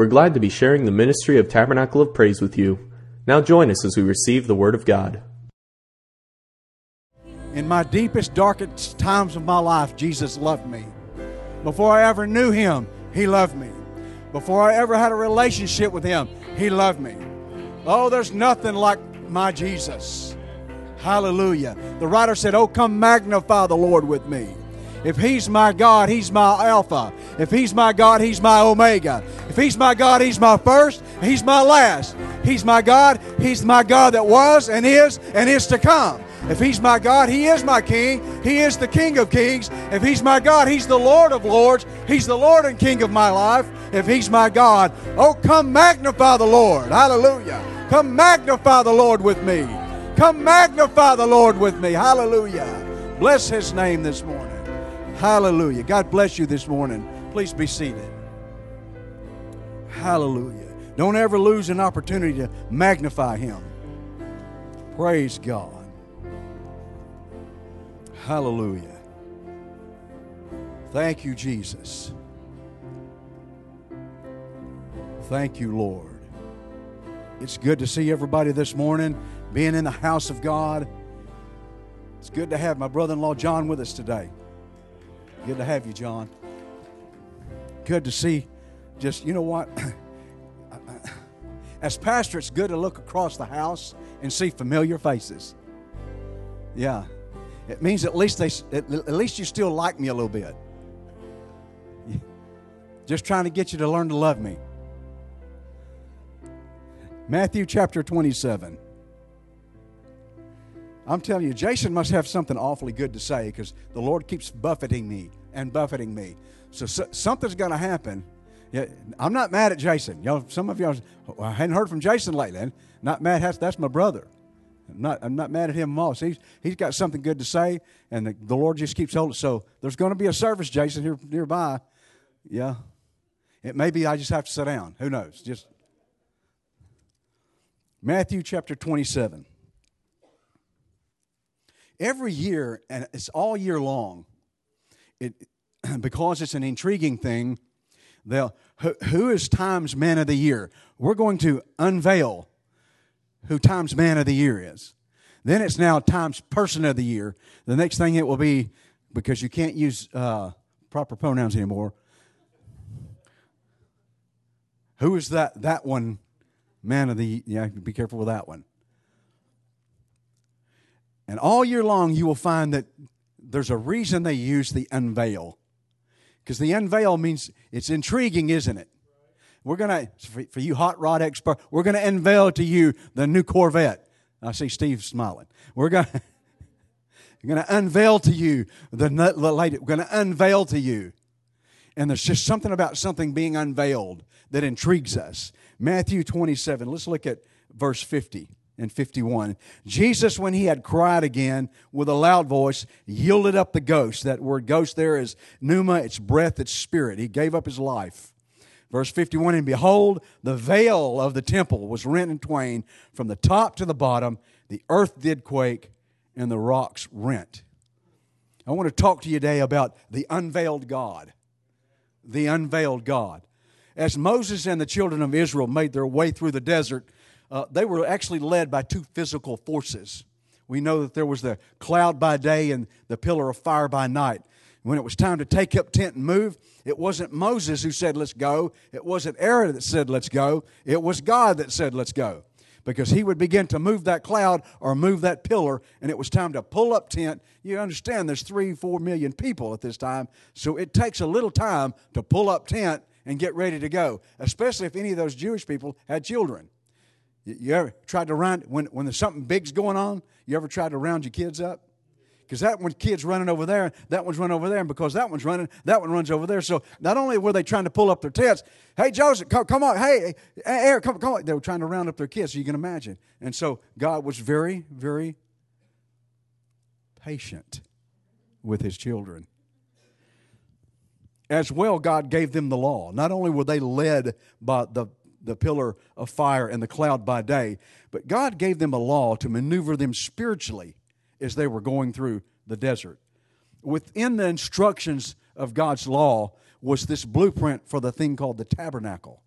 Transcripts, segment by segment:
We're glad to be sharing the ministry of Tabernacle of Praise with you. Now join us as we receive the Word of God. In my deepest, darkest times of my life, Jesus loved me. Before I ever knew Him, He loved me. Before I ever had a relationship with Him, He loved me. Oh, there's nothing like my Jesus. Hallelujah. The writer said, Oh, come magnify the Lord with me. If He's my God, He's my Alpha. If He's my God, He's my Omega. If He's my God, He's my first, He's my last. He's my God, He's my God that was and is and is to come. If He's my God, He is my King. He is the King of kings. If He's my God, He's the Lord of lords. He's the Lord and King of my life. If He's my God, oh, come magnify the Lord. Hallelujah. Come magnify the Lord with me. Come magnify the Lord with me. Hallelujah. Bless His name this morning. Hallelujah. God bless you this morning. Please be seated. Hallelujah. Don't ever lose an opportunity to magnify Him. Praise God. Hallelujah. Thank you, Jesus. Thank you, Lord. It's good to see everybody this morning, being in the house of God. It's good to have my brother in law John with us today. Good to have you, John. Good to see. Just, you know what? As pastor, it's good to look across the house and see familiar faces. Yeah. It means at least they at least you still like me a little bit. Just trying to get you to learn to love me. Matthew chapter 27. I'm telling you, Jason must have something awfully good to say because the Lord keeps buffeting me and buffeting me. So, so something's going to happen. Yeah, I'm not mad at Jason. Y'all, some of y'all, I hadn't heard from Jason lately. Not mad. That's, that's my brother. I'm not, I'm not mad at him at all. He's, he's got something good to say, and the, the Lord just keeps holding. So there's going to be a service, Jason, here nearby. Yeah. It may be I just have to sit down. Who knows? Just Matthew chapter 27. Every year, and it's all year long, it, because it's an intriguing thing, they'll, who, who is Times Man of the Year? We're going to unveil who Times Man of the Year is. Then it's now Times Person of the Year. The next thing it will be, because you can't use uh, proper pronouns anymore, who is that, that one man of the, yeah, be careful with that one. And all year long, you will find that there's a reason they use the unveil. Because the unveil means it's intriguing, isn't it? We're going to, for you hot rod expert, we're going to unveil to you the new Corvette. I see Steve smiling. We're going to, we're going to unveil to you the, lady. We're going to unveil to you. And there's just something about something being unveiled that intrigues us. Matthew 27, let's look at verse 50 and 51. Jesus, when he had cried again with a loud voice, yielded up the ghost. That word ghost there is pneuma, it's breath, it's spirit. He gave up his life. Verse 51 And behold, the veil of the temple was rent in twain from the top to the bottom. The earth did quake, and the rocks rent. I want to talk to you today about the unveiled God. The unveiled God. As Moses and the children of Israel made their way through the desert, uh, they were actually led by two physical forces. We know that there was the cloud by day and the pillar of fire by night. When it was time to take up tent and move, it wasn't Moses who said, Let's go. It wasn't Aaron that said, Let's go. It was God that said, Let's go. Because he would begin to move that cloud or move that pillar, and it was time to pull up tent. You understand there's three, four million people at this time, so it takes a little time to pull up tent and get ready to go, especially if any of those Jewish people had children. You ever tried to round when when there's something big's going on? You ever tried to round your kids up? Because that one kid's running over there, that one's running over there, and because that one's running, that one runs over there. So not only were they trying to pull up their tents, hey Joseph, come, come on, hey Eric, come, come on. They were trying to round up their kids, so you can imagine. And so God was very, very patient with his children. As well, God gave them the law. Not only were they led by the the pillar of fire and the cloud by day. But God gave them a law to maneuver them spiritually as they were going through the desert. Within the instructions of God's law was this blueprint for the thing called the tabernacle.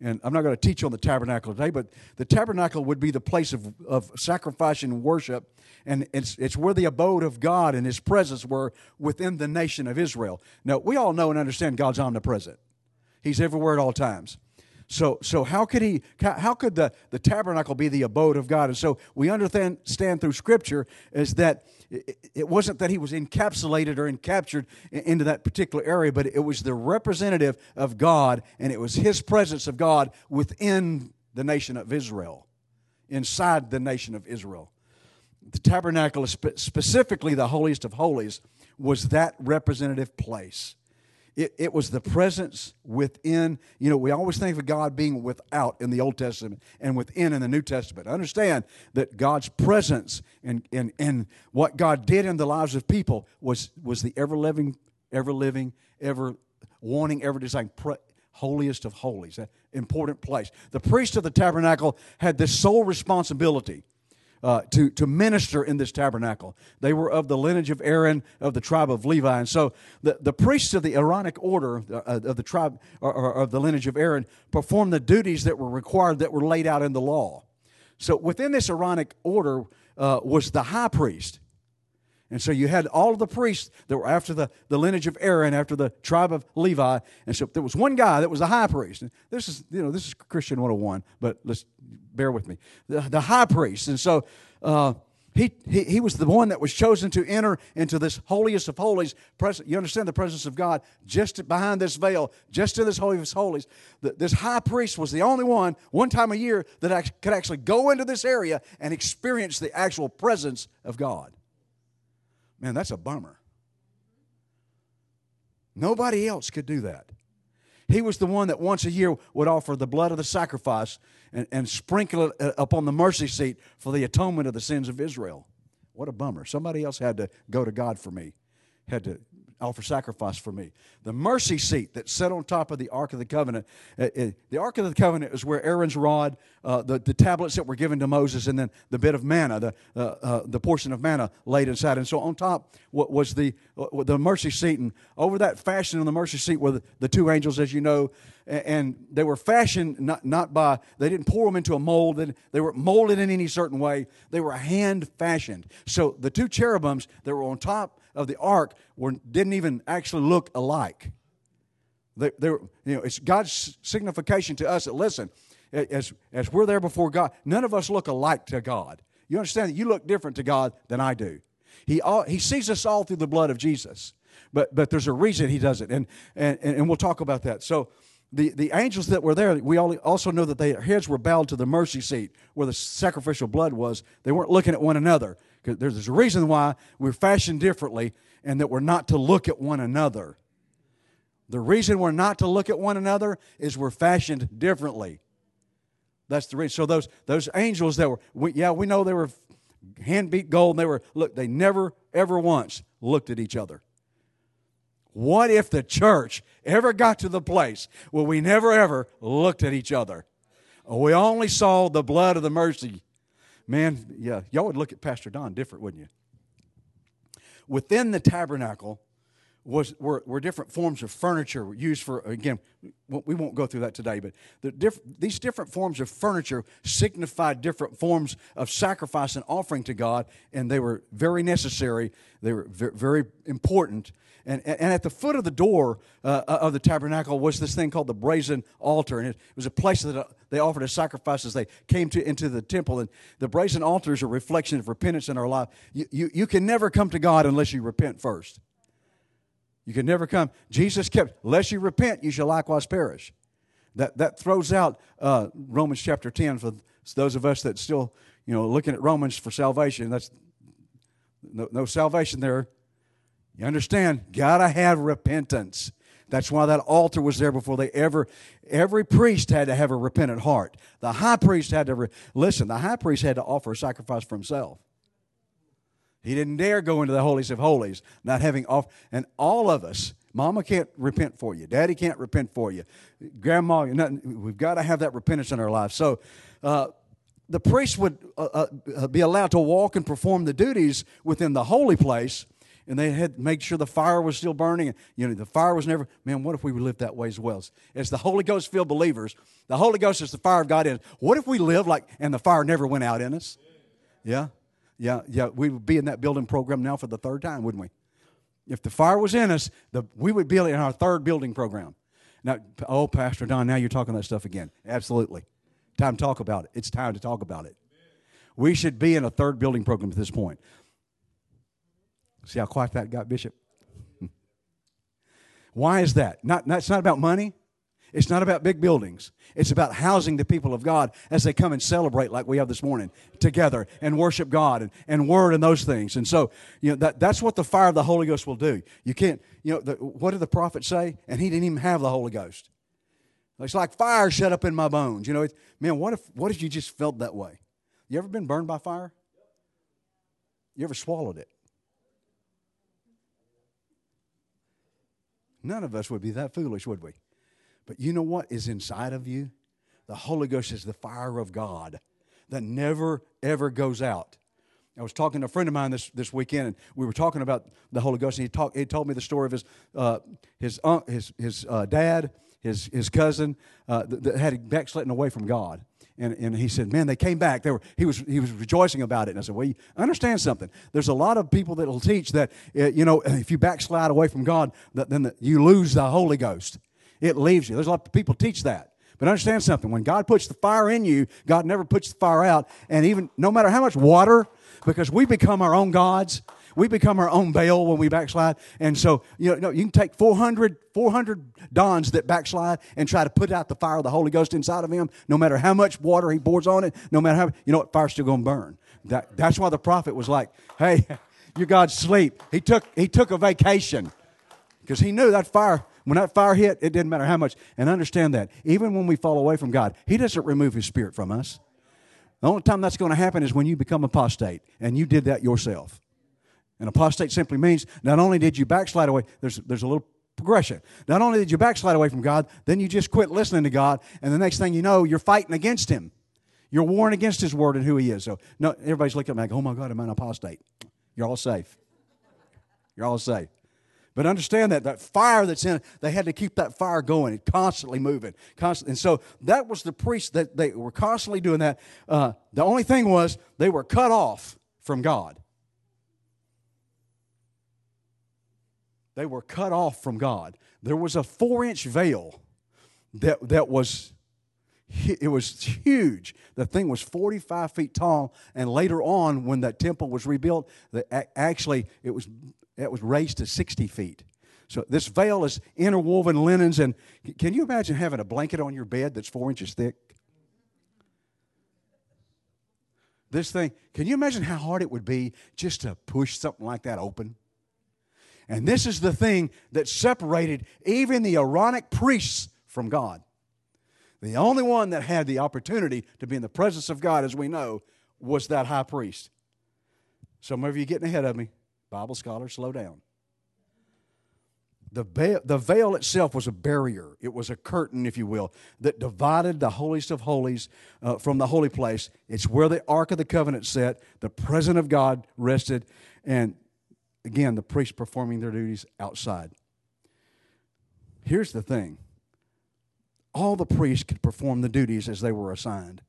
and I'm not going to teach on the tabernacle today, but the tabernacle would be the place of, of sacrifice and worship, and it's, it's where the abode of God and His presence were within the nation of Israel. Now, we all know and understand God's omnipresent, He's everywhere at all times. So, so how could he? How could the, the tabernacle be the abode of God? And so we understand through Scripture is that it wasn't that he was encapsulated or encaptured into that particular area, but it was the representative of God, and it was his presence of God within the nation of Israel, inside the nation of Israel. The tabernacle, specifically the holiest of holies, was that representative place. It, it was the presence within. You know, we always think of God being without in the Old Testament and within in the New Testament. Understand that God's presence and, and, and what God did in the lives of people was, was the ever living, ever living, ever wanting, ever desiring. Pre- holiest of holies, that important place. The priest of the tabernacle had this sole responsibility uh, to, to minister in this tabernacle. They were of the lineage of Aaron, of the tribe of Levi. And so the, the priests of the Aaronic order uh, of the tribe or, or of the lineage of Aaron performed the duties that were required that were laid out in the law. So within this Aaronic order uh, was the high priest. And so you had all of the priests that were after the, the lineage of Aaron, after the tribe of Levi. And so there was one guy that was the high priest. And this is, you know, this is Christian 101, but let's bear with me. The, the high priest. And so uh, he, he, he was the one that was chosen to enter into this holiest of holies. You understand the presence of God just behind this veil, just in this holiest of holies. This high priest was the only one, one time a year, that I could actually go into this area and experience the actual presence of God. Man, that's a bummer. Nobody else could do that. He was the one that once a year would offer the blood of the sacrifice and, and sprinkle it uh, upon the mercy seat for the atonement of the sins of Israel. What a bummer. Somebody else had to go to God for me, had to offer sacrifice for me. The mercy seat that sat on top of the Ark of the Covenant. Uh, uh, the Ark of the Covenant is where Aaron's rod, uh, the, the tablets that were given to Moses, and then the bit of manna, the, uh, uh the portion of manna laid inside. And so on top was the, the mercy seat. And over that fashion on the mercy seat were the, the two angels, as you know. And they were fashioned not, not by, they didn't pour them into a mold, they weren't molded in any certain way. They were hand fashioned. So the two cherubims that were on top of the ark were, didn't even actually look alike. They, they were, you know, it's God's signification to us that, listen, as, as we're there before God, none of us look alike to God. You understand that you look different to God than I do. He, all, he sees us all through the blood of Jesus. But, but there's a reason he does it. And, and, and we'll talk about that. So the, the angels that were there, we also know that their heads were bowed to the mercy seat where the sacrificial blood was. They weren't looking at one another. Because there's a reason why we're fashioned differently and that we're not to look at one another. The reason we're not to look at one another is we're fashioned differently. That's the reason. So those those angels that were, we, yeah, we know they were hand beat gold. They were look. They never ever once looked at each other. What if the church ever got to the place where we never ever looked at each other? We only saw the blood of the mercy man, yeah, y'all would look at Pastor Don different, wouldn't you? Within the tabernacle was were, were different forms of furniture used for again we won't go through that today but the diff, these different forms of furniture signified different forms of sacrifice and offering to god and they were very necessary they were very important and, and at the foot of the door uh, of the tabernacle was this thing called the brazen altar. And it was a place that uh, they offered as they came to, into the temple. And the brazen altar is a reflection of repentance in our life. You, you, you can never come to God unless you repent first. You can never come. Jesus kept, unless you repent, you shall likewise perish. That, that throws out uh, Romans chapter 10 for those of us that still, you know, looking at Romans for salvation. That's no, no salvation there you understand? Gotta have repentance. That's why that altar was there before they ever, every priest had to have a repentant heart. The high priest had to, re, listen, the high priest had to offer a sacrifice for himself. He didn't dare go into the holies of holies, not having off. And all of us, mama can't repent for you, daddy can't repent for you, grandma, we've got to have that repentance in our lives. So, uh, the priest would uh, uh, be allowed to walk and perform the duties within the holy place and they had made sure the fire was still burning. And, you know, the fire was never, man, what if we lived that way as well? As the Holy Ghost filled believers, the Holy Ghost is the fire of God in. What if we lived like, and the fire never went out in us? Yeah, yeah, yeah. We would be in that building program now for the third time, wouldn't we? If the fire was in us, the, we would be in our third building program. Now, oh, Pastor Don, now you're talking that stuff again. Absolutely. Time to talk about it. It's time to talk about it. We should be in a third building program at this point. See how quiet that got, Bishop? Hmm. Why is that? Not, not, it's not about money. It's not about big buildings. It's about housing the people of God as they come and celebrate like we have this morning together and worship God and, and word and those things. And so, you know, that, that's what the fire of the Holy Ghost will do. You can't, you know, the, what did the prophet say? And he didn't even have the Holy Ghost. It's like fire shut up in my bones. You know, man, what if, what if you just felt that way? You ever been burned by fire? You ever swallowed it? None of us would be that foolish, would we? But you know what is inside of you? The Holy Ghost is the fire of God that never, ever goes out. I was talking to a friend of mine this, this weekend, and we were talking about the Holy Ghost, and he, talk, he told me the story of his, uh, his, uh, his, his uh, dad, his, his cousin, uh, that, that had backslidden away from God. And, and he said, man, they came back. They were, he, was, he was rejoicing about it. And I said, well, you understand something. There's a lot of people that will teach that, uh, you know, if you backslide away from God, that, then the, you lose the Holy Ghost. It leaves you. There's a lot of people teach that. But understand something. When God puts the fire in you, God never puts the fire out. And even no matter how much water, because we become our own gods, we become our own Baal when we backslide. And so, you know, you can take 400, 400 Dons that backslide and try to put out the fire of the Holy Ghost inside of him, no matter how much water he pours on it, no matter how, you know what, fire's still going to burn. That, that's why the prophet was like, hey, your God's sleep. He took, he took a vacation because he knew that fire, when that fire hit, it didn't matter how much. And understand that. Even when we fall away from God, he doesn't remove his spirit from us. The only time that's going to happen is when you become apostate, and you did that yourself. And apostate simply means not only did you backslide away, there's, there's a little progression. Not only did you backslide away from God, then you just quit listening to God, and the next thing you know, you're fighting against Him. You're warring against His word and who He is. So no, everybody's looking at me like, oh my God, I'm an apostate. You're all safe. You're all safe. But understand that that fire that's in they had to keep that fire going, constantly moving, constantly. And so that was the priest that they were constantly doing that. Uh, the only thing was they were cut off from God. They were cut off from God. There was a four inch veil that, that was it was huge. The thing was 45 feet tall, and later on, when that temple was rebuilt, the, actually it was it was raised to 60 feet. So this veil is interwoven linens, and can you imagine having a blanket on your bed that's four inches thick? This thing, can you imagine how hard it would be just to push something like that open? And this is the thing that separated even the Aaronic priests from God. The only one that had the opportunity to be in the presence of God, as we know, was that high priest. Some of you getting ahead of me. Bible scholars, slow down. The veil, the veil itself was a barrier. It was a curtain, if you will, that divided the holiest of holies uh, from the holy place. It's where the Ark of the Covenant sat. The presence of God rested. And again, the priests performing their duties outside. Here's the thing all the priests could perform the duties as they were assigned,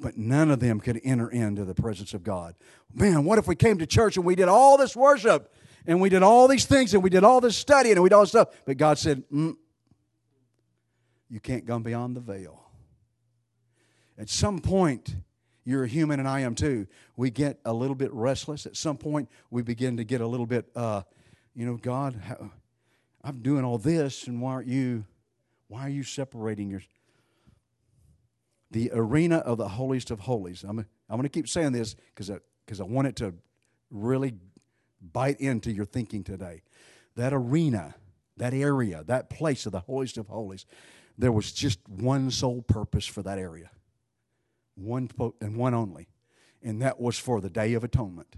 but none of them could enter into the presence of God. Man, what if we came to church and we did all this worship and we did all these things and we did all this studying and we did all this stuff, but God said, mm, You can't go beyond the veil. At some point, you're a human and I am too. We get a little bit restless. At some point, we begin to get a little bit, uh, you know, God, I'm doing all this, and why aren't you? Why are you separating your? The arena of the holiest of holies. I'm, I'm going to keep saying this because I, I want it to really bite into your thinking today. That arena, that area, that place of the holiest of holies, there was just one sole purpose for that area one and one only, and that was for the Day of Atonement.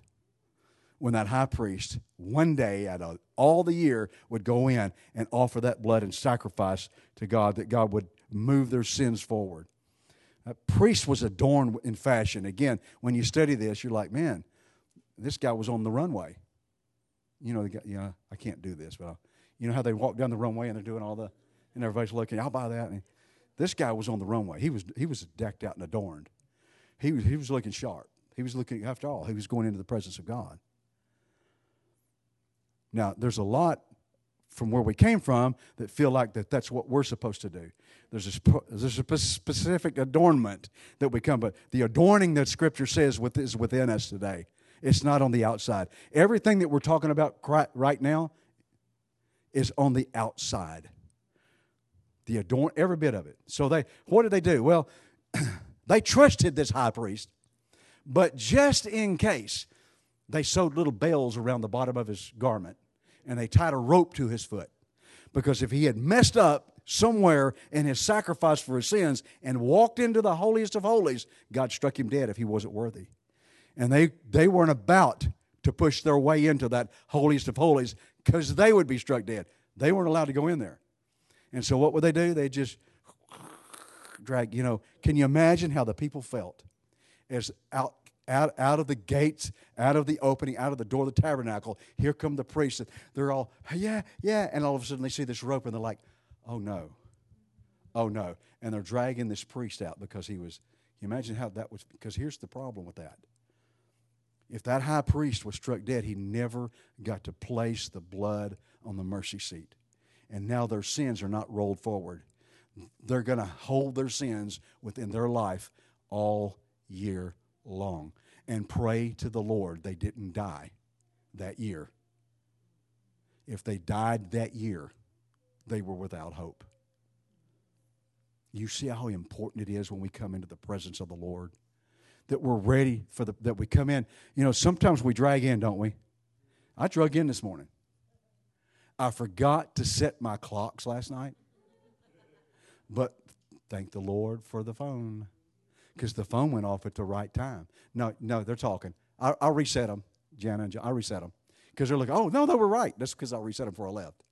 When that high priest, one day out of all the year, would go in and offer that blood and sacrifice to God, that God would move their sins forward. A priest was adorned in fashion. Again, when you study this, you're like, man, this guy was on the runway. you know, the guy, I can't do this, but I'll, you know how they walk down the runway and they're doing all the, and everybody's looking. I'll buy that. And this guy was on the runway. He was he was decked out and adorned. He was he was looking sharp. He was looking after all. He was going into the presence of God. Now, there's a lot from where we came from that feel like that that's what we're supposed to do. There's a, sp- there's a specific adornment that we come, but the adorning that Scripture says with, is within us today. It's not on the outside. Everything that we're talking about right now is on the outside. The adorn, every bit of it. So they, what did they do? Well, they trusted this high priest, but just in case, they sewed little bells around the bottom of his garment and they tied a rope to his foot. Because if he had messed up somewhere in his sacrifice for his sins and walked into the holiest of holies, God struck him dead if he wasn't worthy. And they, they weren't about to push their way into that holiest of holies because they would be struck dead. They weren't allowed to go in there. And so what would they do? They just drag, you know, can you imagine how the people felt as out out, out of the gates, out of the opening, out of the door of the tabernacle. Here come the priests. They're all, yeah, yeah. And all of a sudden they see this rope and they're like, oh no, oh no. And they're dragging this priest out because he was, you imagine how that was, because here's the problem with that. If that high priest was struck dead, he never got to place the blood on the mercy seat. And now their sins are not rolled forward. They're going to hold their sins within their life all year long and pray to the Lord they didn't die that year. If they died that year, they were without hope. You see how important it is when we come into the presence of the Lord that we're ready for the that we come in. You know, sometimes we drag in, don't we? I drug in this morning. I forgot to set my clocks last night. But thank the Lord for the phone because the phone went off at the right time. No, no, they're talking. I, will reset them, Jana and John. I'll reset them because they're like, oh, no, they were right. That's because I'll reset them before I left.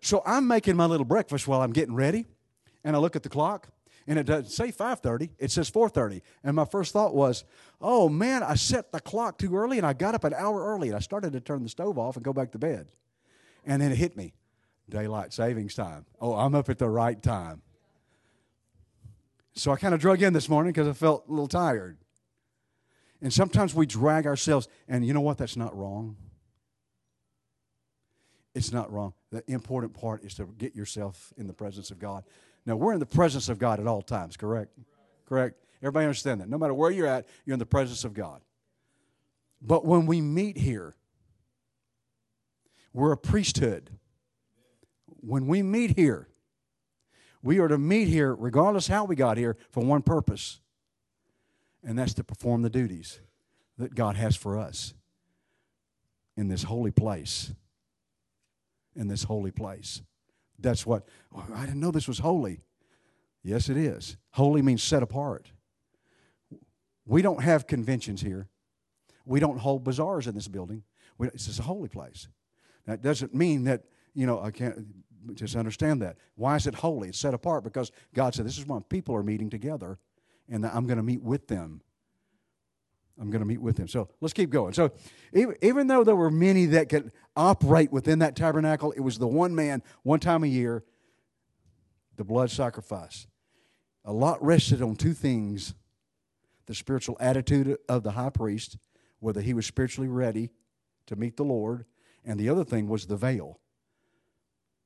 So I'm making my little breakfast while I'm getting ready, and I look at the clock, and it doesn't say 5.30 it says 4.30 and my first thought was oh man i set the clock too early and i got up an hour early and i started to turn the stove off and go back to bed and then it hit me daylight savings time oh i'm up at the right time so I kind of drug in this morning because I felt a little tired. And sometimes we drag ourselves, and you know what? That's not wrong. It's not wrong. The important part is to get yourself in the presence of God. Now, we're in the presence of God at all times, correct? Correct? Everybody understand that? No matter where you're at, you're in the presence of God. But when we meet here, we're a priesthood. When we meet here, we are to meet here, regardless how we got here, for one purpose, and that's to perform the duties that God has for us in this holy place. In this holy place. That's what, oh, I didn't know this was holy. Yes, it is. Holy means set apart. We don't have conventions here. We don't hold bazaars in this building. We, this is a holy place. That doesn't mean that, you know, I can't, just understand that. Why is it holy? It's set apart because God said, This is when people are meeting together, and I'm going to meet with them. I'm going to meet with them. So let's keep going. So even, even though there were many that could operate within that tabernacle, it was the one man, one time a year, the blood sacrifice. A lot rested on two things the spiritual attitude of the high priest, whether he was spiritually ready to meet the Lord, and the other thing was the veil.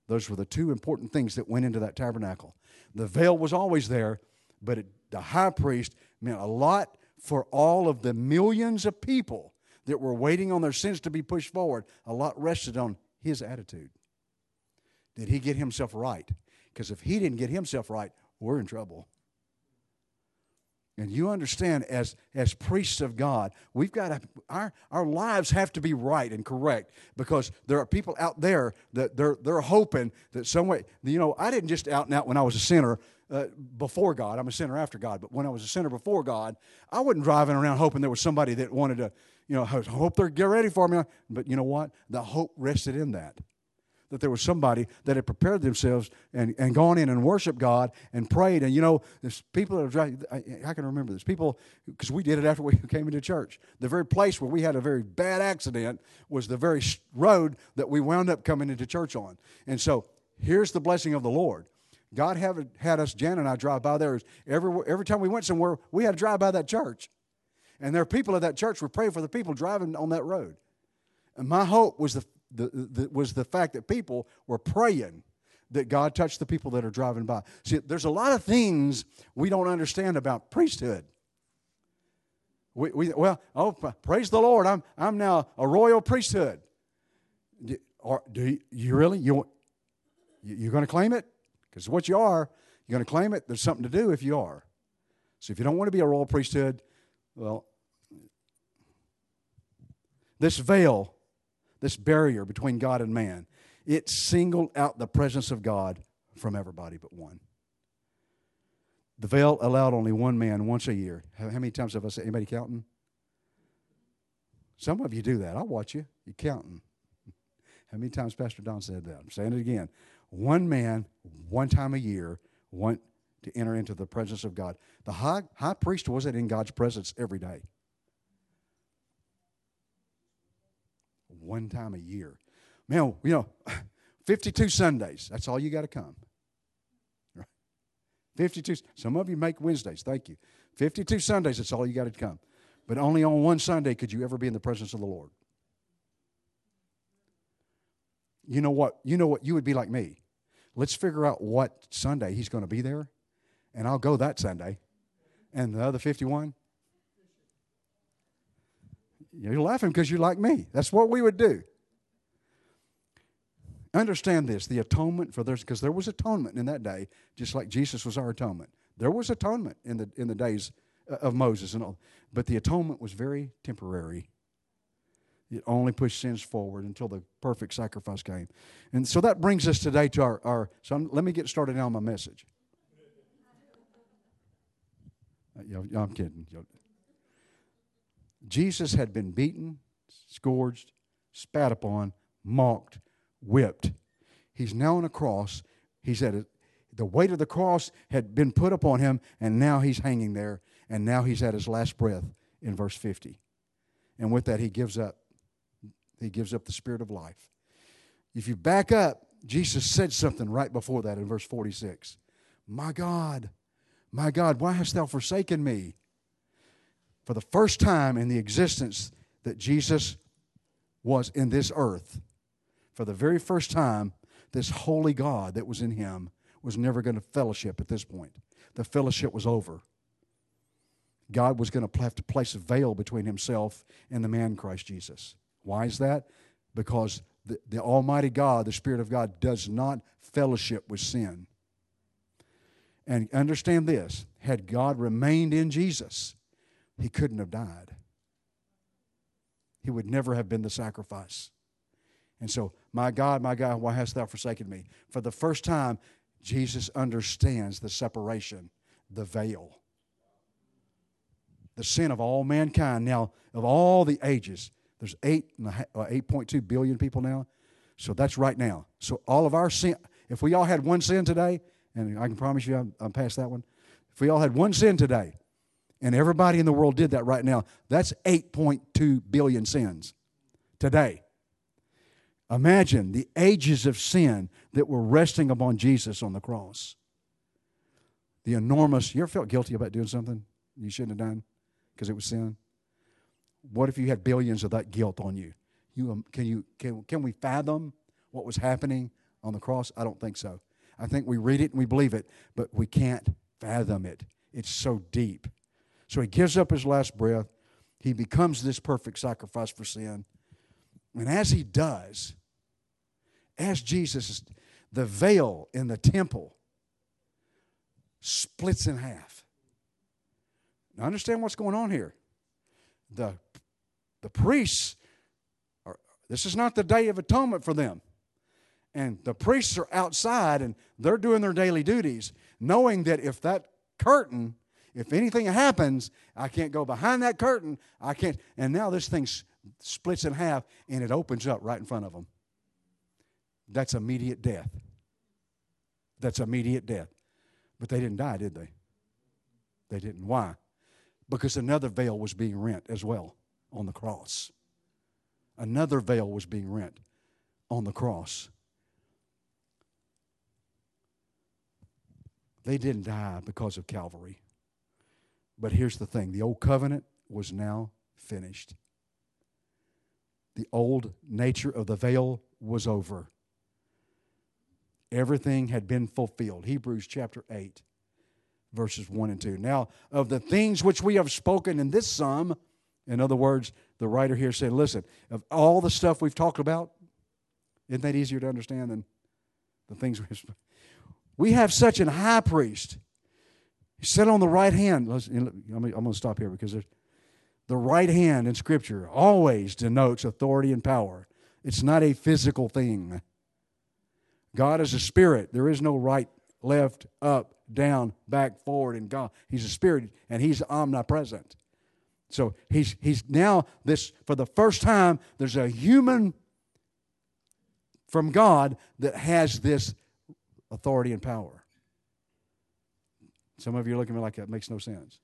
Those were the two important things that went into that tabernacle. The veil was always there, but it, the high priest meant a lot for all of the millions of people that were waiting on their sins to be pushed forward. A lot rested on his attitude. Did he get himself right? Because if he didn't get himself right, we're in trouble. And you understand, as, as priests of God, we've got to, our, our lives have to be right and correct because there are people out there that they're, they're hoping that some way, you know, I didn't just out and out when I was a sinner uh, before God. I'm a sinner after God, but when I was a sinner before God, I wasn't driving around hoping there was somebody that wanted to, you know, hope they're get ready for me. But you know what? The hope rested in that. That there was somebody that had prepared themselves and, and gone in and worshiped God and prayed. And you know, there's people that are I, I can remember this. People, because we did it after we came into church. The very place where we had a very bad accident was the very road that we wound up coming into church on. And so here's the blessing of the Lord. God have, had us, Jan and I, drive by there. Every, every time we went somewhere, we had to drive by that church. And there are people at that church were praying for the people driving on that road. And my hope was the, the, the, was the fact that people were praying that God touched the people that are driving by. See, there's a lot of things we don't understand about priesthood. We, we, well, oh, praise the Lord, I'm, I'm now a royal priesthood. Or do you, you really? You, you're going to claim it? Because what you are, you're going to claim it. There's something to do if you are. So if you don't want to be a royal priesthood, well, this veil this barrier between God and man, it singled out the presence of God from everybody but one. The veil allowed only one man once a year. How, many times have I said, anybody counting? Some of you do that. I'll watch you. You're counting. How many times Pastor Don said that? I'm saying it again. One man, one time a year, want to enter into the presence of God. The high, high priest wasn't in God's presence every day. One time a year. Man, you know, 52 Sundays, that's all you got to come. Right? 52, some of you make Wednesdays, thank you. 52 Sundays, that's all you got to come. But only on one Sunday could you ever be in the presence of the Lord. You know what? You know what? You would be like me. Let's figure out what Sunday he's going to be there, and I'll go that Sunday. And the other 51, you're laughing because you're like me. That's what we would do. Understand this the atonement for this, because there was atonement in that day, just like Jesus was our atonement. There was atonement in the, in the days of Moses and all, but the atonement was very temporary. It only pushed sins forward until the perfect sacrifice came. And so that brings us today to our. our so I'm, let me get started now on my message. Uh, I'm kidding. Jesus had been beaten, scourged, spat upon, mocked, whipped. He's now on a cross. He's at a, the weight of the cross had been put upon him, and now he's hanging there, and now he's at his last breath in verse 50. And with that, he gives up. He gives up the spirit of life. If you back up, Jesus said something right before that in verse 46. My God, my God, why hast thou forsaken me? For the first time in the existence that Jesus was in this earth, for the very first time, this holy God that was in him was never going to fellowship at this point. The fellowship was over. God was going to have to place a veil between himself and the man Christ Jesus. Why is that? Because the, the Almighty God, the Spirit of God, does not fellowship with sin. And understand this had God remained in Jesus, he couldn't have died. He would never have been the sacrifice. And so, my God, my God, why hast thou forsaken me? For the first time, Jesus understands the separation, the veil. The sin of all mankind now, of all the ages. There's 8, uh, 8.2 billion people now. So that's right now. So all of our sin, if we all had one sin today, and I can promise you I'm, I'm past that one. If we all had one sin today, and everybody in the world did that right now. That's 8.2 billion sins today. Imagine the ages of sin that were resting upon Jesus on the cross. The enormous, you ever felt guilty about doing something you shouldn't have done because it was sin? What if you had billions of that guilt on you? You um, can you can, can we fathom what was happening on the cross? I don't think so. I think we read it and we believe it, but we can't fathom it. It's so deep. So he gives up his last breath. He becomes this perfect sacrifice for sin. And as he does, as Jesus, the veil in the temple splits in half. Now understand what's going on here. The, the priests, are, this is not the day of atonement for them. And the priests are outside and they're doing their daily duties, knowing that if that curtain if anything happens, I can't go behind that curtain. I can't. And now this thing splits in half and it opens up right in front of them. that's immediate death. That's immediate death. But they didn't die, did they? They didn't. Why? Because another veil was being rent as well on the cross. Another veil was being rent on the cross. They didn't die because of Calvary. But here's the thing the old covenant was now finished. The old nature of the veil was over. Everything had been fulfilled. Hebrews chapter 8, verses 1 and 2. Now, of the things which we have spoken in this psalm, in other words, the writer here said, listen, of all the stuff we've talked about, isn't that easier to understand than the things we've spoken? We have such an high priest. He sat on the right hand. I'm going to stop here because the right hand in Scripture always denotes authority and power. It's not a physical thing. God is a spirit. There is no right, left, up, down, back, forward in God. He's a spirit and he's omnipresent. So he's he's now this for the first time there's a human from God that has this authority and power. Some of you are looking at me like that makes no sense.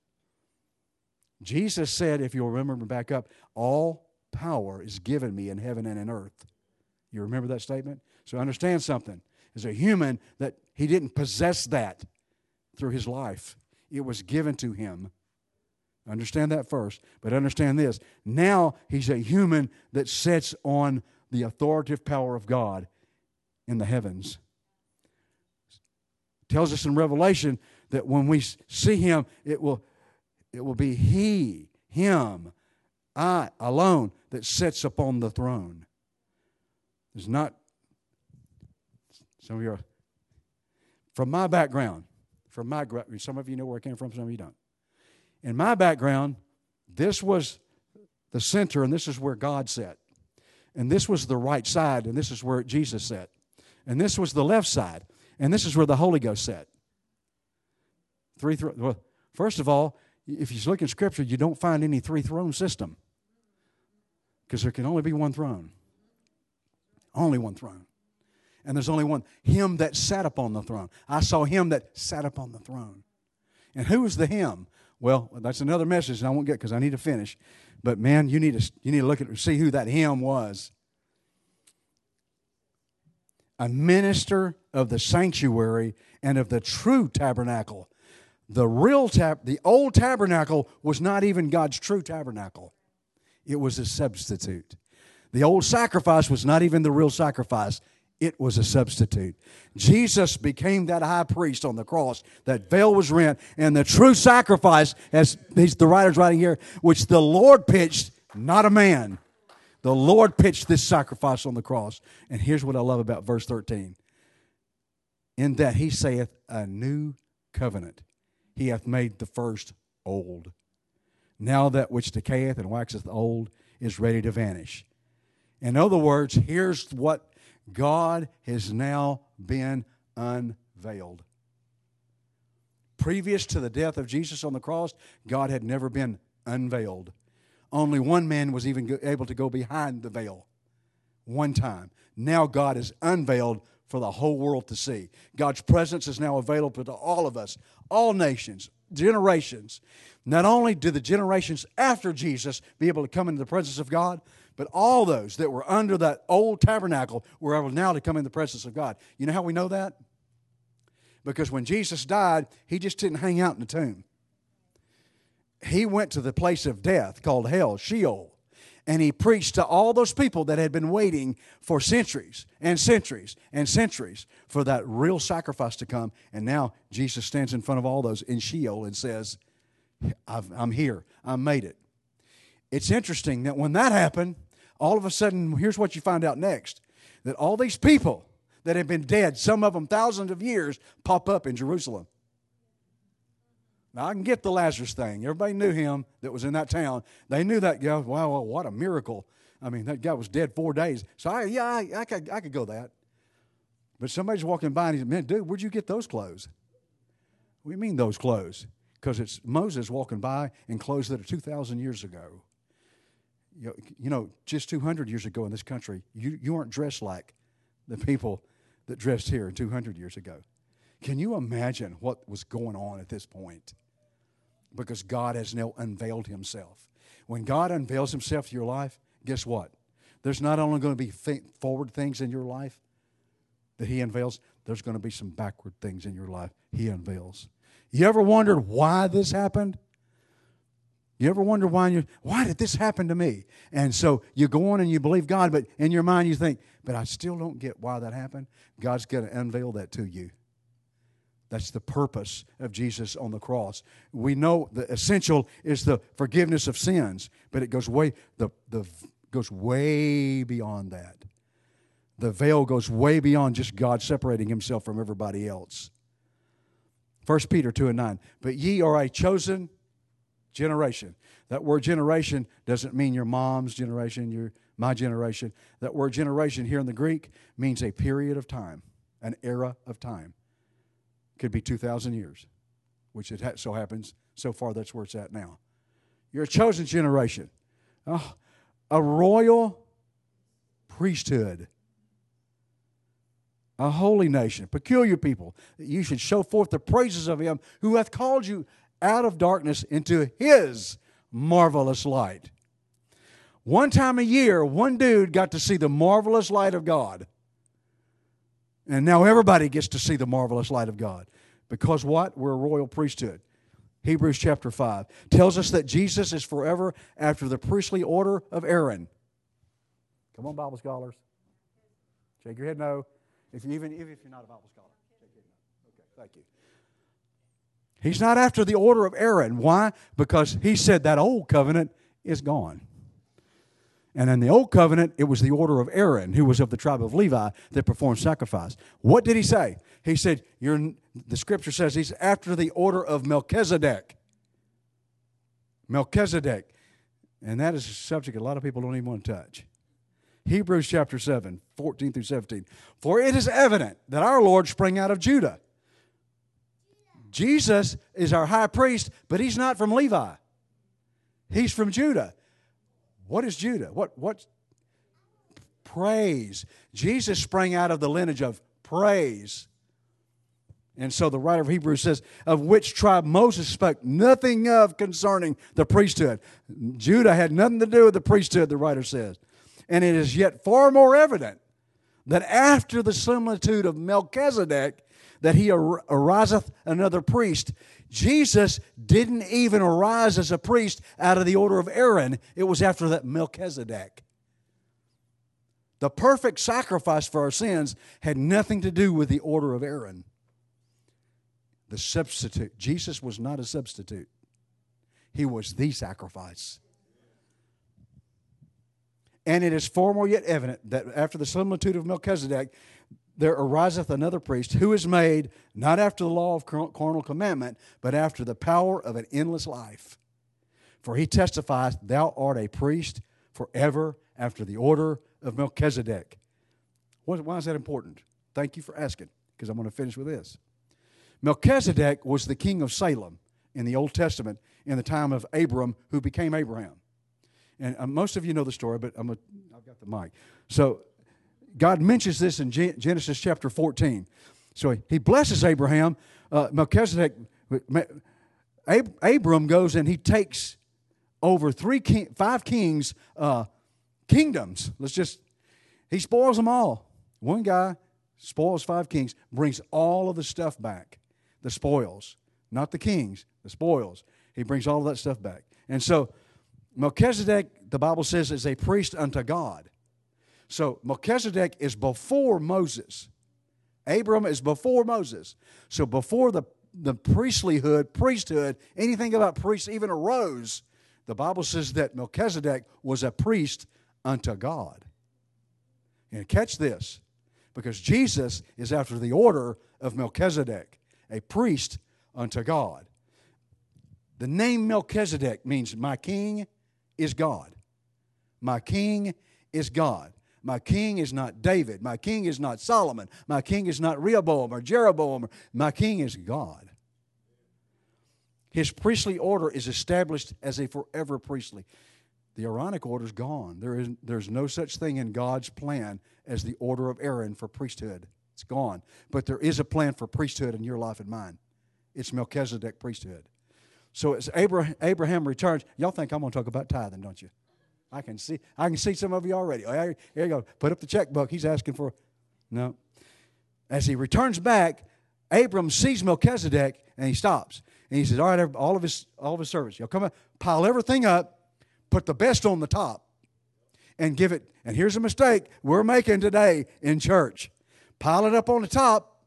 Jesus said, if you'll remember back up, all power is given me in heaven and in earth. You remember that statement? So understand something. As a human, that he didn't possess that through his life. It was given to him. Understand that first. But understand this. Now he's a human that sits on the authoritative power of God in the heavens. tells us in Revelation that when we see him, it will, it will be he, him, I alone that sits upon the throne. There's not some of you are from my background. From my some of you know where I came from, some of you don't. In my background, this was the center, and this is where God sat. And this was the right side, and this is where Jesus sat. And this was the left side, and this is where the Holy Ghost sat. Three. Well, first of all, if you look in Scripture, you don't find any three throne system because there can only be one throne. Only one throne. And there's only one, him that sat upon the throne. I saw him that sat upon the throne. And who was the him? Well, that's another message, and I won't get because I need to finish. But man, you need to you need to look at see who that him was. A minister of the sanctuary and of the true tabernacle. The real tab, the old tabernacle was not even God's true tabernacle. It was a substitute. The old sacrifice was not even the real sacrifice it was a substitute. Jesus became that high priest on the cross. That veil was rent, and the true sacrifice, as the writer's writing here, which the Lord pitched, not a man. The Lord pitched this sacrifice on the cross. And here's what I love about verse 13 in that he saith, A new covenant he hath made the first old. Now that which decayeth and waxeth old is ready to vanish. In other words, here's what God has now been unveiled. Previous to the death of Jesus on the cross, God had never been unveiled. Only one man was even able to go behind the veil one time. Now God is unveiled for the whole world to see. God's presence is now available to all of us, all nations, generations. Not only do the generations after Jesus be able to come into the presence of God, but all those that were under that old tabernacle were able now to come in the presence of God. You know how we know that? Because when Jesus died, he just didn't hang out in the tomb. He went to the place of death called hell, Sheol, and he preached to all those people that had been waiting for centuries and centuries and centuries for that real sacrifice to come. And now Jesus stands in front of all those in Sheol and says, I'm here. I made it. It's interesting that when that happened, all of a sudden, here's what you find out next that all these people that have been dead, some of them thousands of years, pop up in Jerusalem. Now, I can get the Lazarus thing. Everybody knew him that was in that town. They knew that guy. Wow, what a miracle. I mean, that guy was dead four days. So, I, yeah, I, I, could, I could go that. But somebody's walking by and he's, man, dude, where'd you get those clothes? We mean those clothes? Because it's Moses walking by in clothes that are 2,000 years ago you know, just 200 years ago in this country, you, you weren't dressed like the people that dressed here 200 years ago. Can you imagine what was going on at this point? Because God has now unveiled himself. When God unveils himself to your life, guess what? There's not only going to be forward things in your life that he unveils, there's going to be some backward things in your life he unveils. You ever wondered why this happened? You ever wonder why you why did this happen to me? And so you go on and you believe God, but in your mind you think, but I still don't get why that happened. God's going to unveil that to you. That's the purpose of Jesus on the cross. We know the essential is the forgiveness of sins, but it goes way the, the goes way beyond that. The veil goes way beyond just God separating himself from everybody else. 1 Peter 2 and 9. But ye are a chosen generation. That word generation doesn't mean your mom's generation, your my generation. That word generation here in the Greek means a period of time, an era of time. Could be 2,000 years, which it so happens. So far, that's where it's at now. You're a chosen generation, oh, a royal priesthood, a holy nation, peculiar people. You should show forth the praises of Him who hath called you out of darkness into His marvelous light. One time a year, one dude got to see the marvelous light of God. And now everybody gets to see the marvelous light of God. Because what? We're a royal priesthood. Hebrews chapter 5 tells us that Jesus is forever after the priestly order of Aaron. Come on, Bible scholars. Shake your head no. If you even if you're not a Bible scholar, shake your head no. Okay, thank you. He's not after the order of Aaron. Why? Because he said that old covenant is gone. And in the old covenant, it was the order of Aaron, who was of the tribe of Levi, that performed sacrifice. What did he say? He said, You're, the scripture says he's after the order of Melchizedek. Melchizedek. And that is a subject a lot of people don't even want to touch. Hebrews chapter 7, 14 through 17. For it is evident that our Lord sprang out of Judah. Jesus is our high priest, but he's not from Levi. He's from Judah. What is Judah? What what praise? Jesus sprang out of the lineage of praise. And so the writer of Hebrews says, of which tribe Moses spoke nothing of concerning the priesthood. Judah had nothing to do with the priesthood, the writer says. And it is yet far more evident that after the similitude of Melchizedek, that he ar- ariseth another priest. Jesus didn't even arise as a priest out of the order of Aaron, it was after that Melchizedek. The perfect sacrifice for our sins had nothing to do with the order of Aaron. The substitute. Jesus was not a substitute, he was the sacrifice. And it is far more yet evident that after the similitude of Melchizedek, there ariseth another priest who is made not after the law of carnal commandment, but after the power of an endless life. For he testifies, Thou art a priest forever after the order of Melchizedek. Why is that important? Thank you for asking, because I'm going to finish with this. Melchizedek was the king of Salem in the Old Testament in the time of Abram, who became Abraham. And uh, most of you know the story, but I'm a, I've got the mic. So God mentions this in Genesis chapter 14. So he blesses Abraham. Uh, Melchizedek, Ab- Abram goes and he takes over three, king, five kings' uh, kingdoms. Let's just, he spoils them all. One guy spoils five kings, brings all of the stuff back, the spoils, not the kings, the spoils. He brings all of that stuff back. And so Melchizedek, the Bible says, is a priest unto God. So Melchizedek is before Moses. Abram is before Moses. So before the, the priestlyhood, priesthood, anything about priests even arose, the Bible says that Melchizedek was a priest unto God. And catch this, because Jesus is after the order of Melchizedek, a priest unto God. The name Melchizedek means my king is God. My king is God. My king is not David. My king is not Solomon. My king is not Rehoboam or Jeroboam. My king is God. His priestly order is established as a forever priestly. The Aaronic order is gone. There is, there's no such thing in God's plan as the order of Aaron for priesthood. It's gone. But there is a plan for priesthood in your life and mine. It's Melchizedek priesthood. So as Abraham, Abraham returns, y'all think I'm going to talk about tithing, don't you? I can see, I can see some of you already. Oh, here you go. Put up the checkbook. He's asking for. No. As he returns back, Abram sees Melchizedek and he stops. And he says, All right, all of his, all of his servants, y'all come up, pile everything up, put the best on the top, and give it. And here's a mistake we're making today in church pile it up on the top.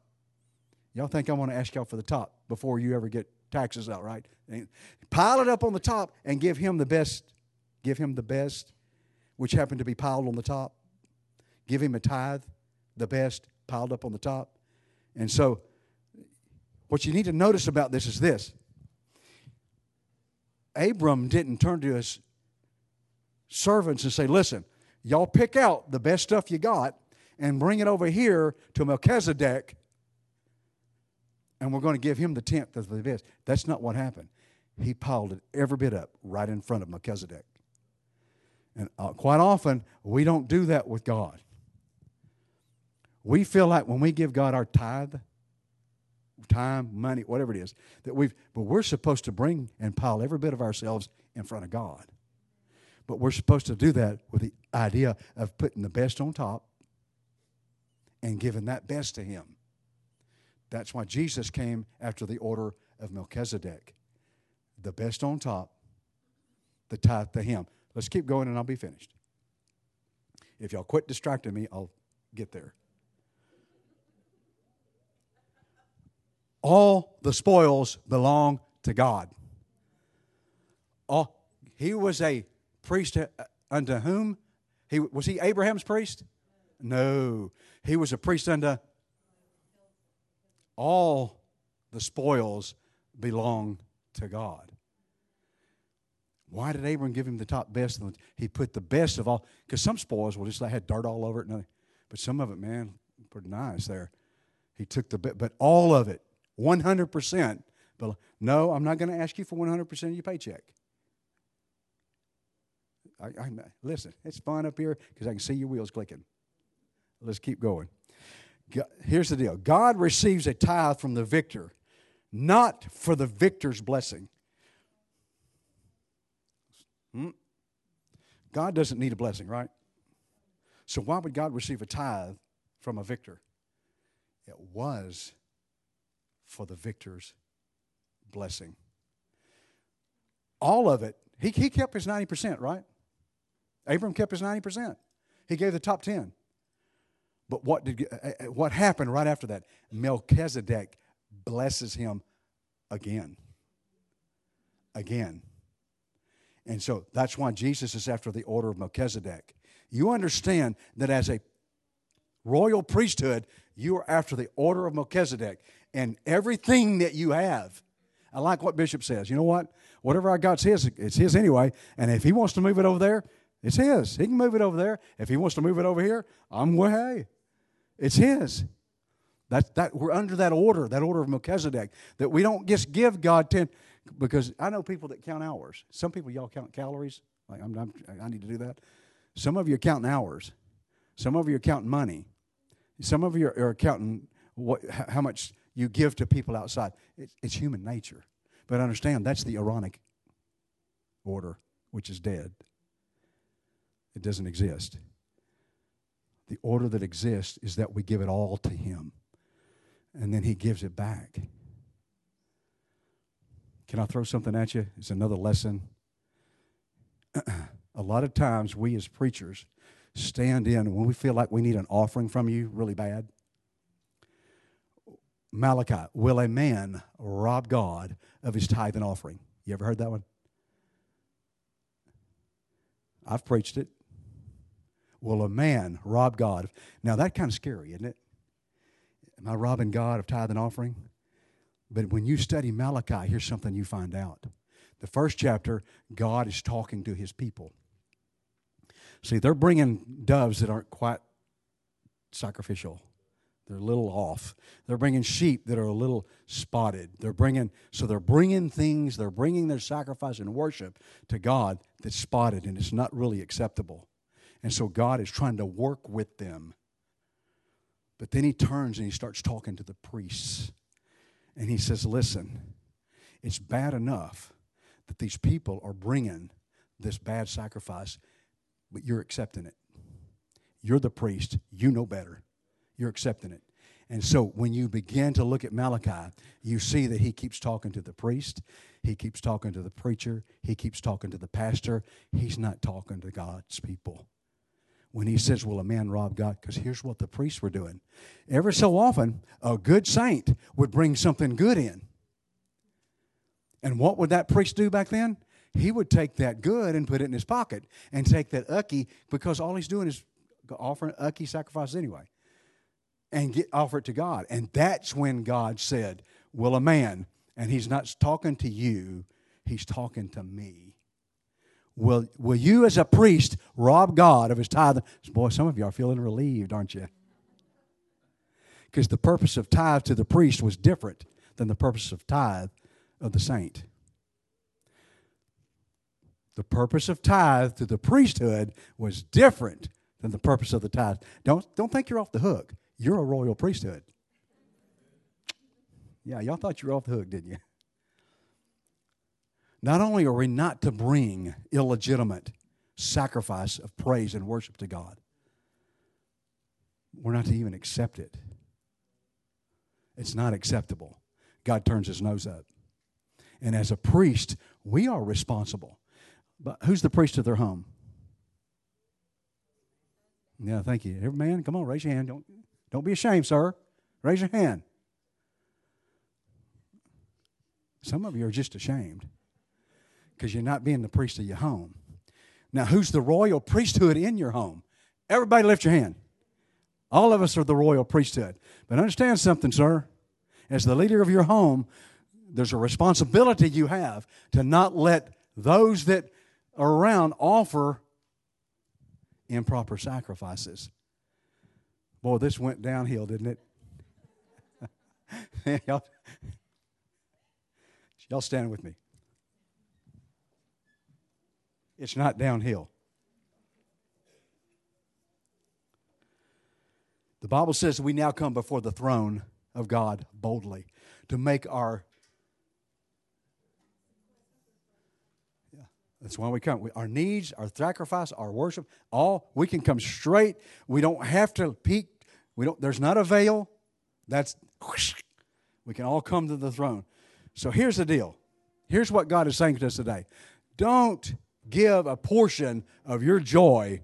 Y'all think I'm going to ask y'all for the top before you ever get taxes out, right? Pile it up on the top and give him the best. Give him the best, which happened to be piled on the top. Give him a tithe, the best, piled up on the top. And so, what you need to notice about this is this Abram didn't turn to his servants and say, Listen, y'all pick out the best stuff you got and bring it over here to Melchizedek, and we're going to give him the tenth of the best. That's not what happened. He piled it every bit up right in front of Melchizedek. And uh, quite often, we don't do that with God. We feel like when we give God our tithe, time, money, whatever it is, that we've, but we're supposed to bring and pile every bit of ourselves in front of God. But we're supposed to do that with the idea of putting the best on top and giving that best to Him. That's why Jesus came after the order of Melchizedek. The best on top, the tithe to Him. Let's keep going and I'll be finished. If y'all quit distracting me, I'll get there. All the spoils belong to God. All, he was a priest uh, unto whom? He, was he Abraham's priest? No. He was a priest unto all the spoils belong to God. Why did Abram give him the top best? He put the best of all, because some spoils will just like had dirt all over it, And, nothing. but some of it, man, pretty nice there. He took the but all of it, 100%. But no, I'm not going to ask you for 100% of your paycheck. I, I, listen, it's fun up here because I can see your wheels clicking. Let's keep going. Here's the deal God receives a tithe from the victor, not for the victor's blessing. Hmm? God doesn't need a blessing, right? So why would God receive a tithe from a victor? It was for the victor's blessing. All of it, he, he kept his 90%, right? Abram kept his 90%. He gave the top 10. But what did uh, uh, what happened right after that? Melchizedek blesses him again. Again. And so that's why Jesus is after the order of Melchizedek. You understand that as a royal priesthood, you are after the order of Melchizedek. And everything that you have, I like what Bishop says. You know what? Whatever I got's his, it's his anyway. And if he wants to move it over there, it's his. He can move it over there. If he wants to move it over here, I'm well, hey, it's his. That, that we're under that order, that order of Melchizedek, that we don't just give God ten because I know people that count hours. Some people y'all count calories. Like I'm, I'm, i need to do that. Some of you are counting hours. Some of you are counting money. Some of you are, are counting what, how much you give to people outside. It's, it's human nature. But understand that's the Aaronic order, which is dead. It doesn't exist. The order that exists is that we give it all to Him, and then He gives it back. Can I throw something at you? It's another lesson. a lot of times, we as preachers stand in when we feel like we need an offering from you really bad. Malachi, will a man rob God of his tithe and offering? You ever heard that one? I've preached it. Will a man rob God? Now, that kind of scary, isn't it? Am I robbing God of tithe and offering? But when you study Malachi, here's something you find out. The first chapter, God is talking to his people. See, they're bringing doves that aren't quite sacrificial. they're a little off. They're bringing sheep that are a little spotted. They're bringing so they're bringing things, they're bringing their sacrifice and worship to God that's spotted and it's not really acceptable. And so God is trying to work with them. But then he turns and he starts talking to the priests. And he says, "Listen, it's bad enough that these people are bringing this bad sacrifice, but you're accepting it. You're the priest. You know better. You're accepting it. And so when you begin to look at Malachi, you see that he keeps talking to the priest, he keeps talking to the preacher, he keeps talking to the pastor. He's not talking to God's people. When he says, Will a man rob God? Because here's what the priests were doing. Every so often, a good saint would bring something good in. And what would that priest do back then? He would take that good and put it in his pocket and take that ucky because all he's doing is offering ucky sacrifices anyway and get, offer it to God. And that's when God said, Will a man, and he's not talking to you, he's talking to me. Will, will you, as a priest, rob God of his tithe? Boy, some of you are feeling relieved, aren't you? Because the purpose of tithe to the priest was different than the purpose of tithe of the saint. The purpose of tithe to the priesthood was different than the purpose of the tithe. Don't, don't think you're off the hook. You're a royal priesthood. Yeah, y'all thought you were off the hook, didn't you? Not only are we not to bring illegitimate sacrifice of praise and worship to God, we're not to even accept it. It's not acceptable. God turns his nose up. And as a priest, we are responsible. But who's the priest of their home? Yeah, thank you. Every man, come on, raise your hand. Don't don't be ashamed, sir. Raise your hand. Some of you are just ashamed because you're not being the priest of your home. Now, who's the royal priesthood in your home? Everybody lift your hand. All of us are the royal priesthood. But understand something, sir. As the leader of your home, there's a responsibility you have to not let those that are around offer improper sacrifices. Boy, this went downhill, didn't it? y'all, y'all stand with me. It's not downhill. The Bible says we now come before the throne of God boldly to make our That's why we come. We, our needs, our sacrifice, our worship, all we can come straight. We don't have to peek we don't, there's not a veil. That's, whoosh, we can all come to the throne. So here's the deal. Here's what God is saying to us today. Don't give a portion of your joy.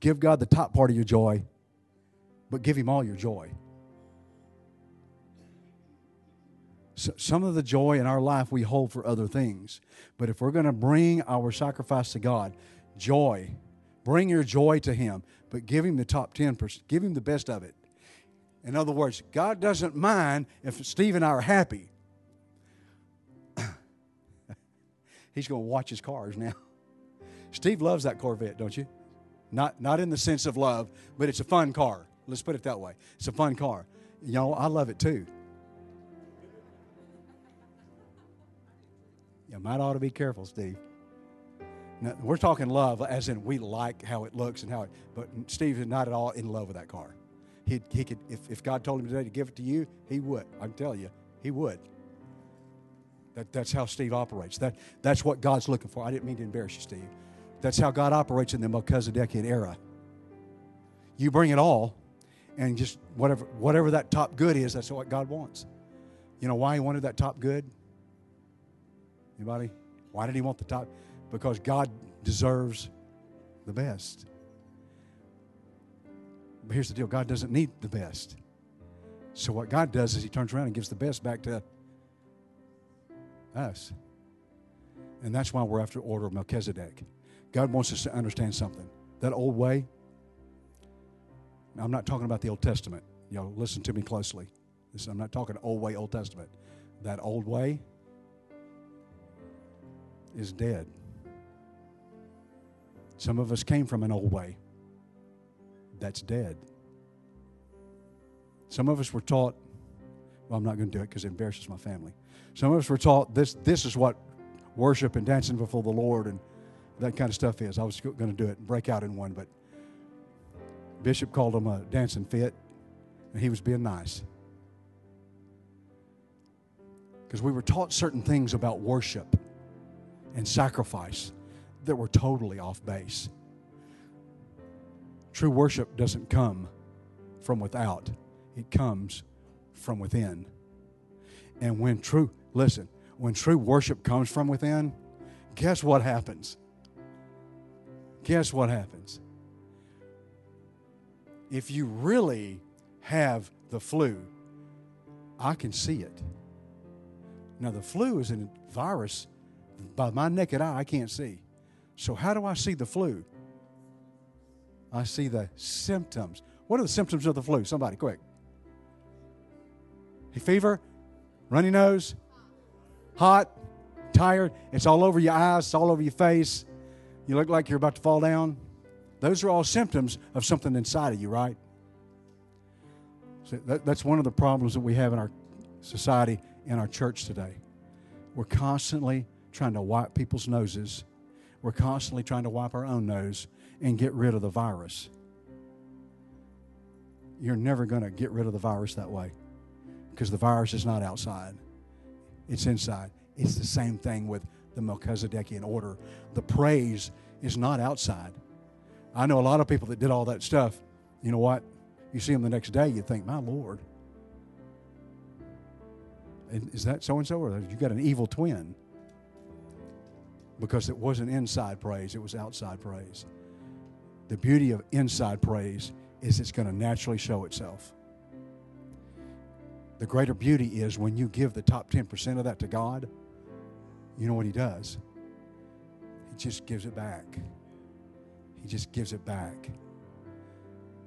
Give God the top part of your joy, but give Him all your joy. So some of the joy in our life we hold for other things. But if we're going to bring our sacrifice to God, joy, bring your joy to Him but give him the top 10%. Give him the best of it. In other words, God doesn't mind if Steve and I are happy. He's going to watch his cars now. Steve loves that Corvette, don't you? Not, not in the sense of love, but it's a fun car. Let's put it that way. It's a fun car. You know, I love it too. You might ought to be careful, Steve. Now, we're talking love as in we like how it looks and how it, but Steve is not at all in love with that car. He, he could, if, if God told him today to give it to you, he would. I can tell you, he would. That, that's how Steve operates. That, that's what God's looking for. I didn't mean to embarrass you, Steve. That's how God operates in the Melchizedek era. You bring it all, and just whatever, whatever that top good is, that's what God wants. You know why he wanted that top good? Anybody? Why did he want the top? because God deserves the best. But here's the deal God doesn't need the best. So, what God does is He turns around and gives the best back to us. And that's why we're after order of Melchizedek. God wants us to understand something. That old way, I'm not talking about the Old Testament. Y'all listen to me closely. I'm not talking old way, Old Testament. That old way is dead. Some of us came from an old way. That's dead. Some of us were taught, well, I'm not going to do it because it embarrasses my family. Some of us were taught this, this is what worship and dancing before the Lord and that kind of stuff is. I was going to do it and break out in one, but Bishop called him a dancing fit, and he was being nice. Because we were taught certain things about worship and sacrifice that were totally off base. True worship doesn't come from without, it comes from within. And when true, listen, when true worship comes from within, guess what happens? Guess what happens? If you really have the flu, I can see it. Now, the flu is a virus by my naked eye, I can't see. So, how do I see the flu? I see the symptoms. What are the symptoms of the flu? Somebody, quick. A fever, runny nose, hot, tired. It's all over your eyes, it's all over your face. You look like you're about to fall down. Those are all symptoms of something inside of you, right? So that, that's one of the problems that we have in our society, in our church today. We're constantly trying to wipe people's noses. We're constantly trying to wipe our own nose and get rid of the virus. You're never going to get rid of the virus that way because the virus is not outside, it's inside. It's the same thing with the Melchizedekian order. The praise is not outside. I know a lot of people that did all that stuff. You know what? You see them the next day, you think, my Lord. Is that so and so? Or you got an evil twin? Because it wasn't inside praise, it was outside praise. The beauty of inside praise is it's going to naturally show itself. The greater beauty is when you give the top 10% of that to God, you know what He does? He just gives it back. He just gives it back.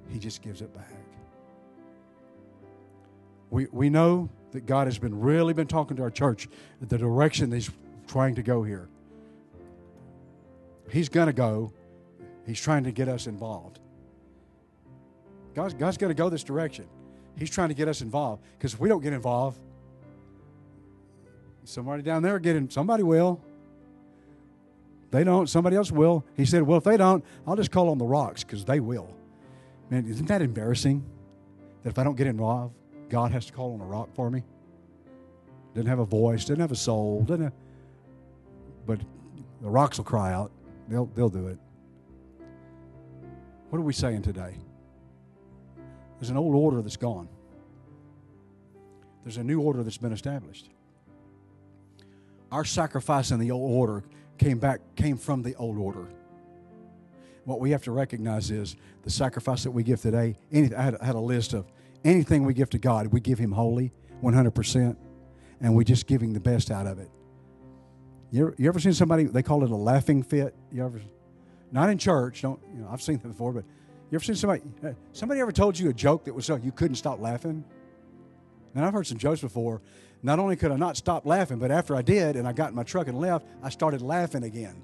He just gives it back. We, we know that God has been really been talking to our church the direction He's trying to go here. He's going to go. He's trying to get us involved. God's, God's going to go this direction. He's trying to get us involved because if we don't get involved, somebody down there getting somebody will. They don't, somebody else will. He said, Well, if they don't, I'll just call on the rocks because they will. Man, isn't that embarrassing? That if I don't get involved, God has to call on a rock for me? Doesn't have a voice, doesn't have a soul, doesn't have, but the rocks will cry out. They'll, they'll do it. What are we saying today? There's an old order that's gone. There's a new order that's been established. Our sacrifice in the old order came back came from the old order. What we have to recognize is the sacrifice that we give today. Anything, I, had, I had a list of anything we give to God, we give Him wholly, 100%, and we're just giving the best out of it. You ever, you ever seen somebody, they call it a laughing fit? You ever, not in church, don't, you know, I've seen that before, but you ever seen somebody, uh, somebody ever told you a joke that was so you couldn't stop laughing? And I've heard some jokes before. Not only could I not stop laughing, but after I did and I got in my truck and left, I started laughing again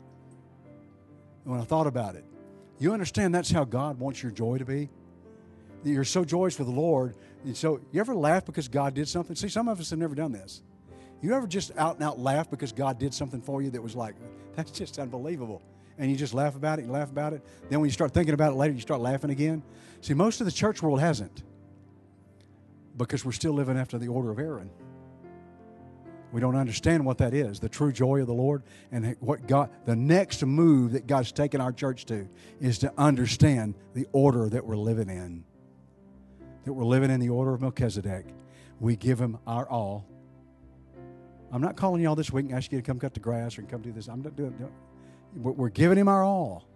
when I thought about it. You understand that's how God wants your joy to be? You're so joyous for the Lord. And so, you ever laugh because God did something? See, some of us have never done this. You ever just out and out laugh because God did something for you that was like, that's just unbelievable? And you just laugh about it, you laugh about it. Then when you start thinking about it later, you start laughing again. See, most of the church world hasn't because we're still living after the order of Aaron. We don't understand what that is, the true joy of the Lord, and what God, the next move that God's taken our church to is to understand the order that we're living in. That we're living in the order of Melchizedek. We give him our all I'm not calling y'all this week and ask you to come cut the grass or come do this. I'm not doing it. We're giving him our all.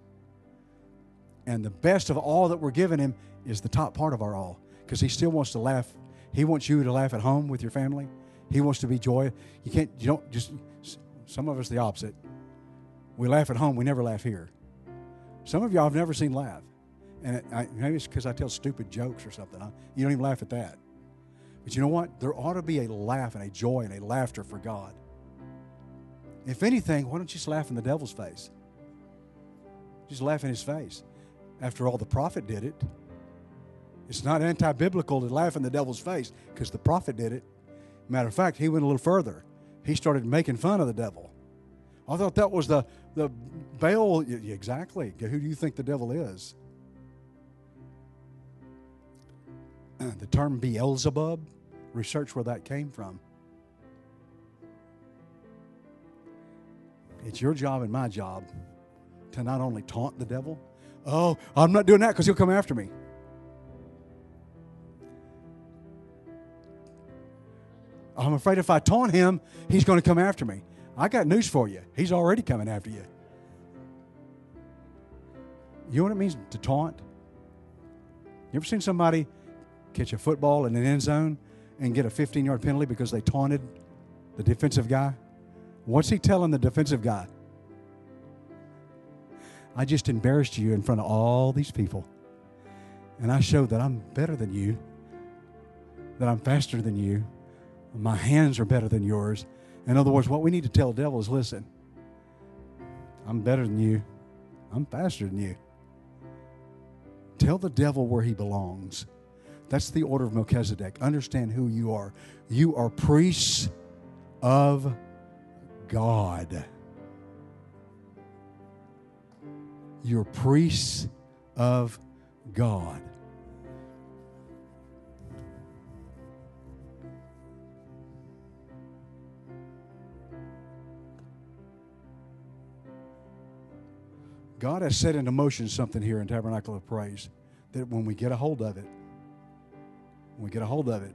And the best of all that we're giving him is the top part of our all because he still wants to laugh. He wants you to laugh at home with your family. He wants to be joy. You can't, you don't just, some of us the opposite. We laugh at home, we never laugh here. Some of y'all have never seen laugh. And it, I, maybe it's because I tell stupid jokes or something. You don't even laugh at that. But you know what? There ought to be a laugh and a joy and a laughter for God. If anything, why don't you just laugh in the devil's face? Just laugh in his face. After all, the prophet did it. It's not anti biblical to laugh in the devil's face because the prophet did it. Matter of fact, he went a little further. He started making fun of the devil. I thought that was the, the Baal. Exactly. Who do you think the devil is? the term Beelzebub, research where that came from. It's your job and my job to not only taunt the devil, oh, I'm not doing that because he'll come after me. I'm afraid if I taunt him, he's going to come after me. I got news for you. He's already coming after you. You know what it means to taunt? You ever seen somebody catch a football in an end zone and get a 15 yard penalty because they taunted the defensive guy? What's he telling the defensive guy? I just embarrassed you in front of all these people. And I showed that I'm better than you, that I'm faster than you, my hands are better than yours. In other words, what we need to tell the devil is listen, I'm better than you, I'm faster than you. Tell the devil where he belongs. That's the order of Melchizedek. Understand who you are. You are priests of God. You're priests of God. God has set into motion something here in Tabernacle of Praise that when we get a hold of it, when we get a hold of it,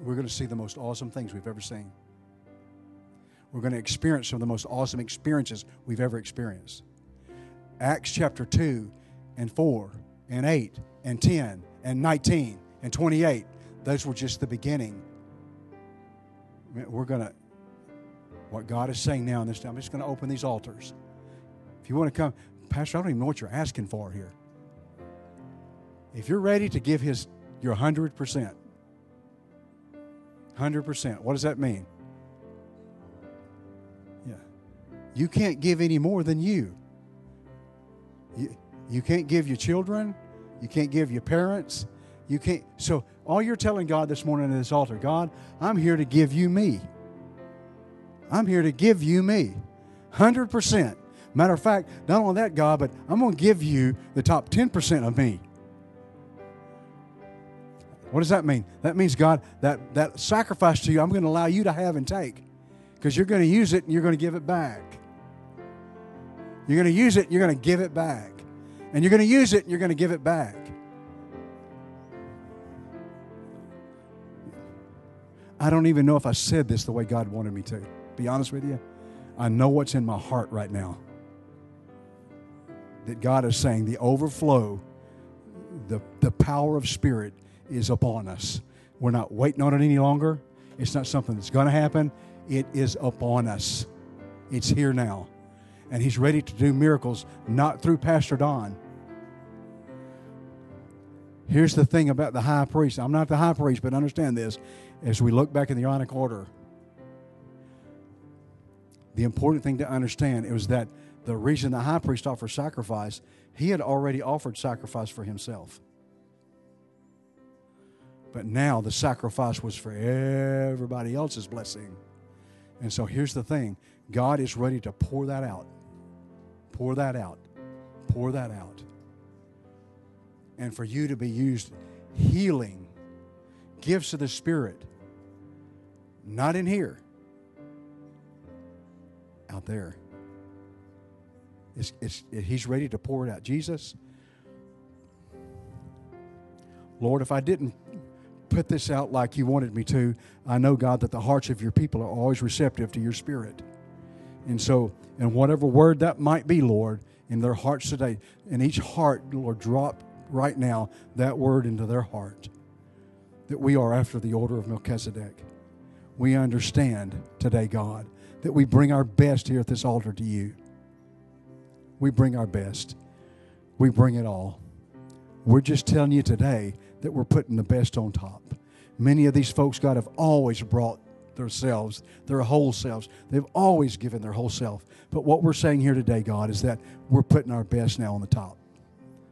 we're going to see the most awesome things we've ever seen. We're going to experience some of the most awesome experiences we've ever experienced. Acts chapter 2 and 4 and 8 and 10 and 19 and 28, those were just the beginning. We're going to, what God is saying now in this time, I'm just going to open these altars. If you want to come, Pastor, I don't even know what you're asking for here. If you're ready to give his your 100%. 100%. What does that mean? You can't give any more than you. You, you can't give your children. You can't give your parents. You can't. So, all you're telling God this morning at this altar, God, I'm here to give you me. I'm here to give you me. 100%. Matter of fact, not only that, God, but I'm going to give you the top 10% of me. What does that mean? That means, God, that, that sacrifice to you, I'm going to allow you to have and take because you're going to use it and you're going to give it back. You're going to use it you're going to give it back. And you're going to use it and you're going to give it back. I don't even know if I said this the way God wanted me to. Be honest with you. I know what's in my heart right now. That God is saying the overflow, the, the power of Spirit is upon us. We're not waiting on it any longer. It's not something that's going to happen. It is upon us. It's here now. And He's ready to do miracles, not through Pastor Don. Here's the thing about the high priest. I'm not the high priest, but understand this. As we look back in the Aaronic order, the important thing to understand is that the reason the high priest offered sacrifice, he had already offered sacrifice for himself. But now the sacrifice was for everybody else's blessing. And so here's the thing God is ready to pour that out. Pour that out. Pour that out. And for you to be used healing, gifts of the Spirit, not in here, out there. It's, it's, it, he's ready to pour it out. Jesus, Lord, if I didn't put this out like you wanted me to, I know, God, that the hearts of your people are always receptive to your spirit. And so, in whatever word that might be, Lord, in their hearts today, in each heart, Lord, drop right now that word into their heart that we are after the order of Melchizedek. We understand today, God, that we bring our best here at this altar to you. We bring our best. We bring it all. We're just telling you today that we're putting the best on top. Many of these folks, God, have always brought themselves, their whole selves. They've always given their whole self. But what we're saying here today, God, is that we're putting our best now on the top.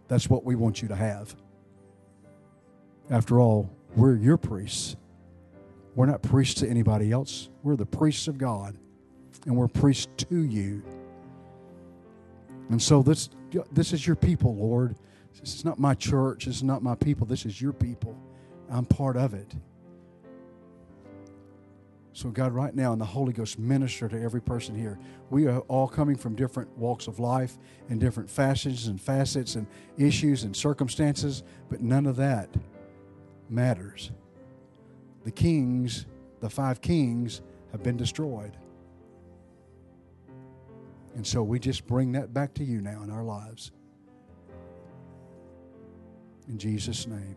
That's what we want you to have. After all, we're your priests. We're not priests to anybody else. We're the priests of God, and we're priests to you. And so this this is your people, Lord. This is not my church. This is not my people. This is your people. I'm part of it. So, God, right now, in the Holy Ghost, minister to every person here. We are all coming from different walks of life and different facets and facets and issues and circumstances, but none of that matters. The kings, the five kings, have been destroyed. And so we just bring that back to you now in our lives. In Jesus' name.